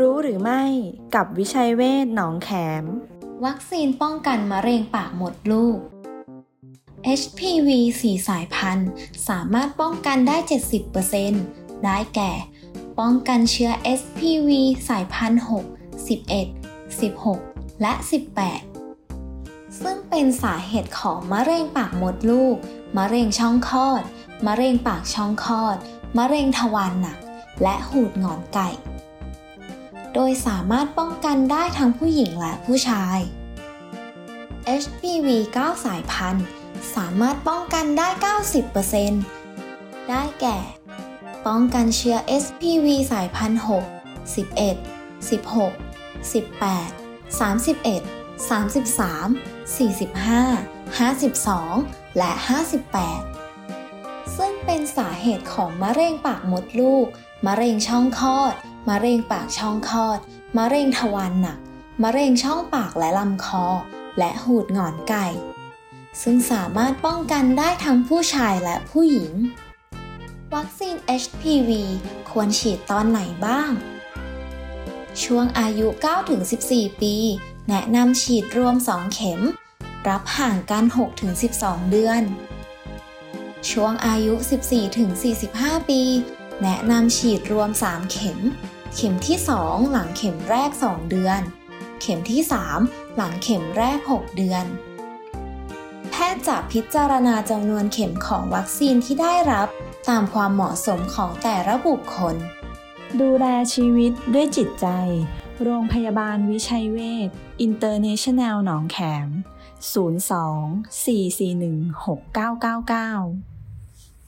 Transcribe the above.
รู้หรือไม่กับวิชัยเวศหนองแขม วัคซีนป้องกันมะเร็งปากมดลูก HPV 4 สายพันธุ์ สามารถป้องกันได้ 70%ได้แก่ ป้องกันเชื้อ SPV สายพันธุ์ 6 11 16 และ 18 ซึ่งเป็นสาเหตุของมะเร็งปากมดลูก มะเร็งช่องคลอด มะเร็งปากช่องคลอด มะเร็งทวารหนัก และหูดงอนไก่ โดยสามารถป้องกันได้ทั้งผู้หญิงและผู้ชาย HPV 9 สายพันธุ์ สามารถป้องกันได้ 90%ได้แก่ ป้องกันเชื้อ SPV สายพันธุ์ 6 11 16 18 31 33 45 52 และ 58 เป็นสาเหตุของมะเร็งปากมดลูก มะเร็งช่องคลอด มะเร็งปากช่องคลอด มะเร็งทวารหนัก มะเร็งช่องปากและลำคอ และหูดหงอนไก่ ซึ่งสามารถป้องกันได้ทั้งผู้ชายและผู้หญิง วัคซีน HPV ควรฉีดตอนไหนบ้าง ช่วงอายุ 9-14 ปี แนะนำฉีดรวม 2 เข็ม รับห่างกัน 6-12 เดือน ช่วงอายุ 14-45 ปี แนะนำฉีดรวม 3 เข็ม เข็มที่ 2 หลังเข็มแรก 2 เดือน เข็มที่ 3 หลังเข็มแรก 6 เดือน แพทย์จะพิจารณาจำนวนเข็มของวัคซีนที่ได้รับ ตามความเหมาะสมของแต่ละบุคคล ดูแลชีวิตด้วยจิตใจ โรงพยาบาลวิชัยเวชอินเตอร์เนชั่นแนลหนองแขม02 441 6999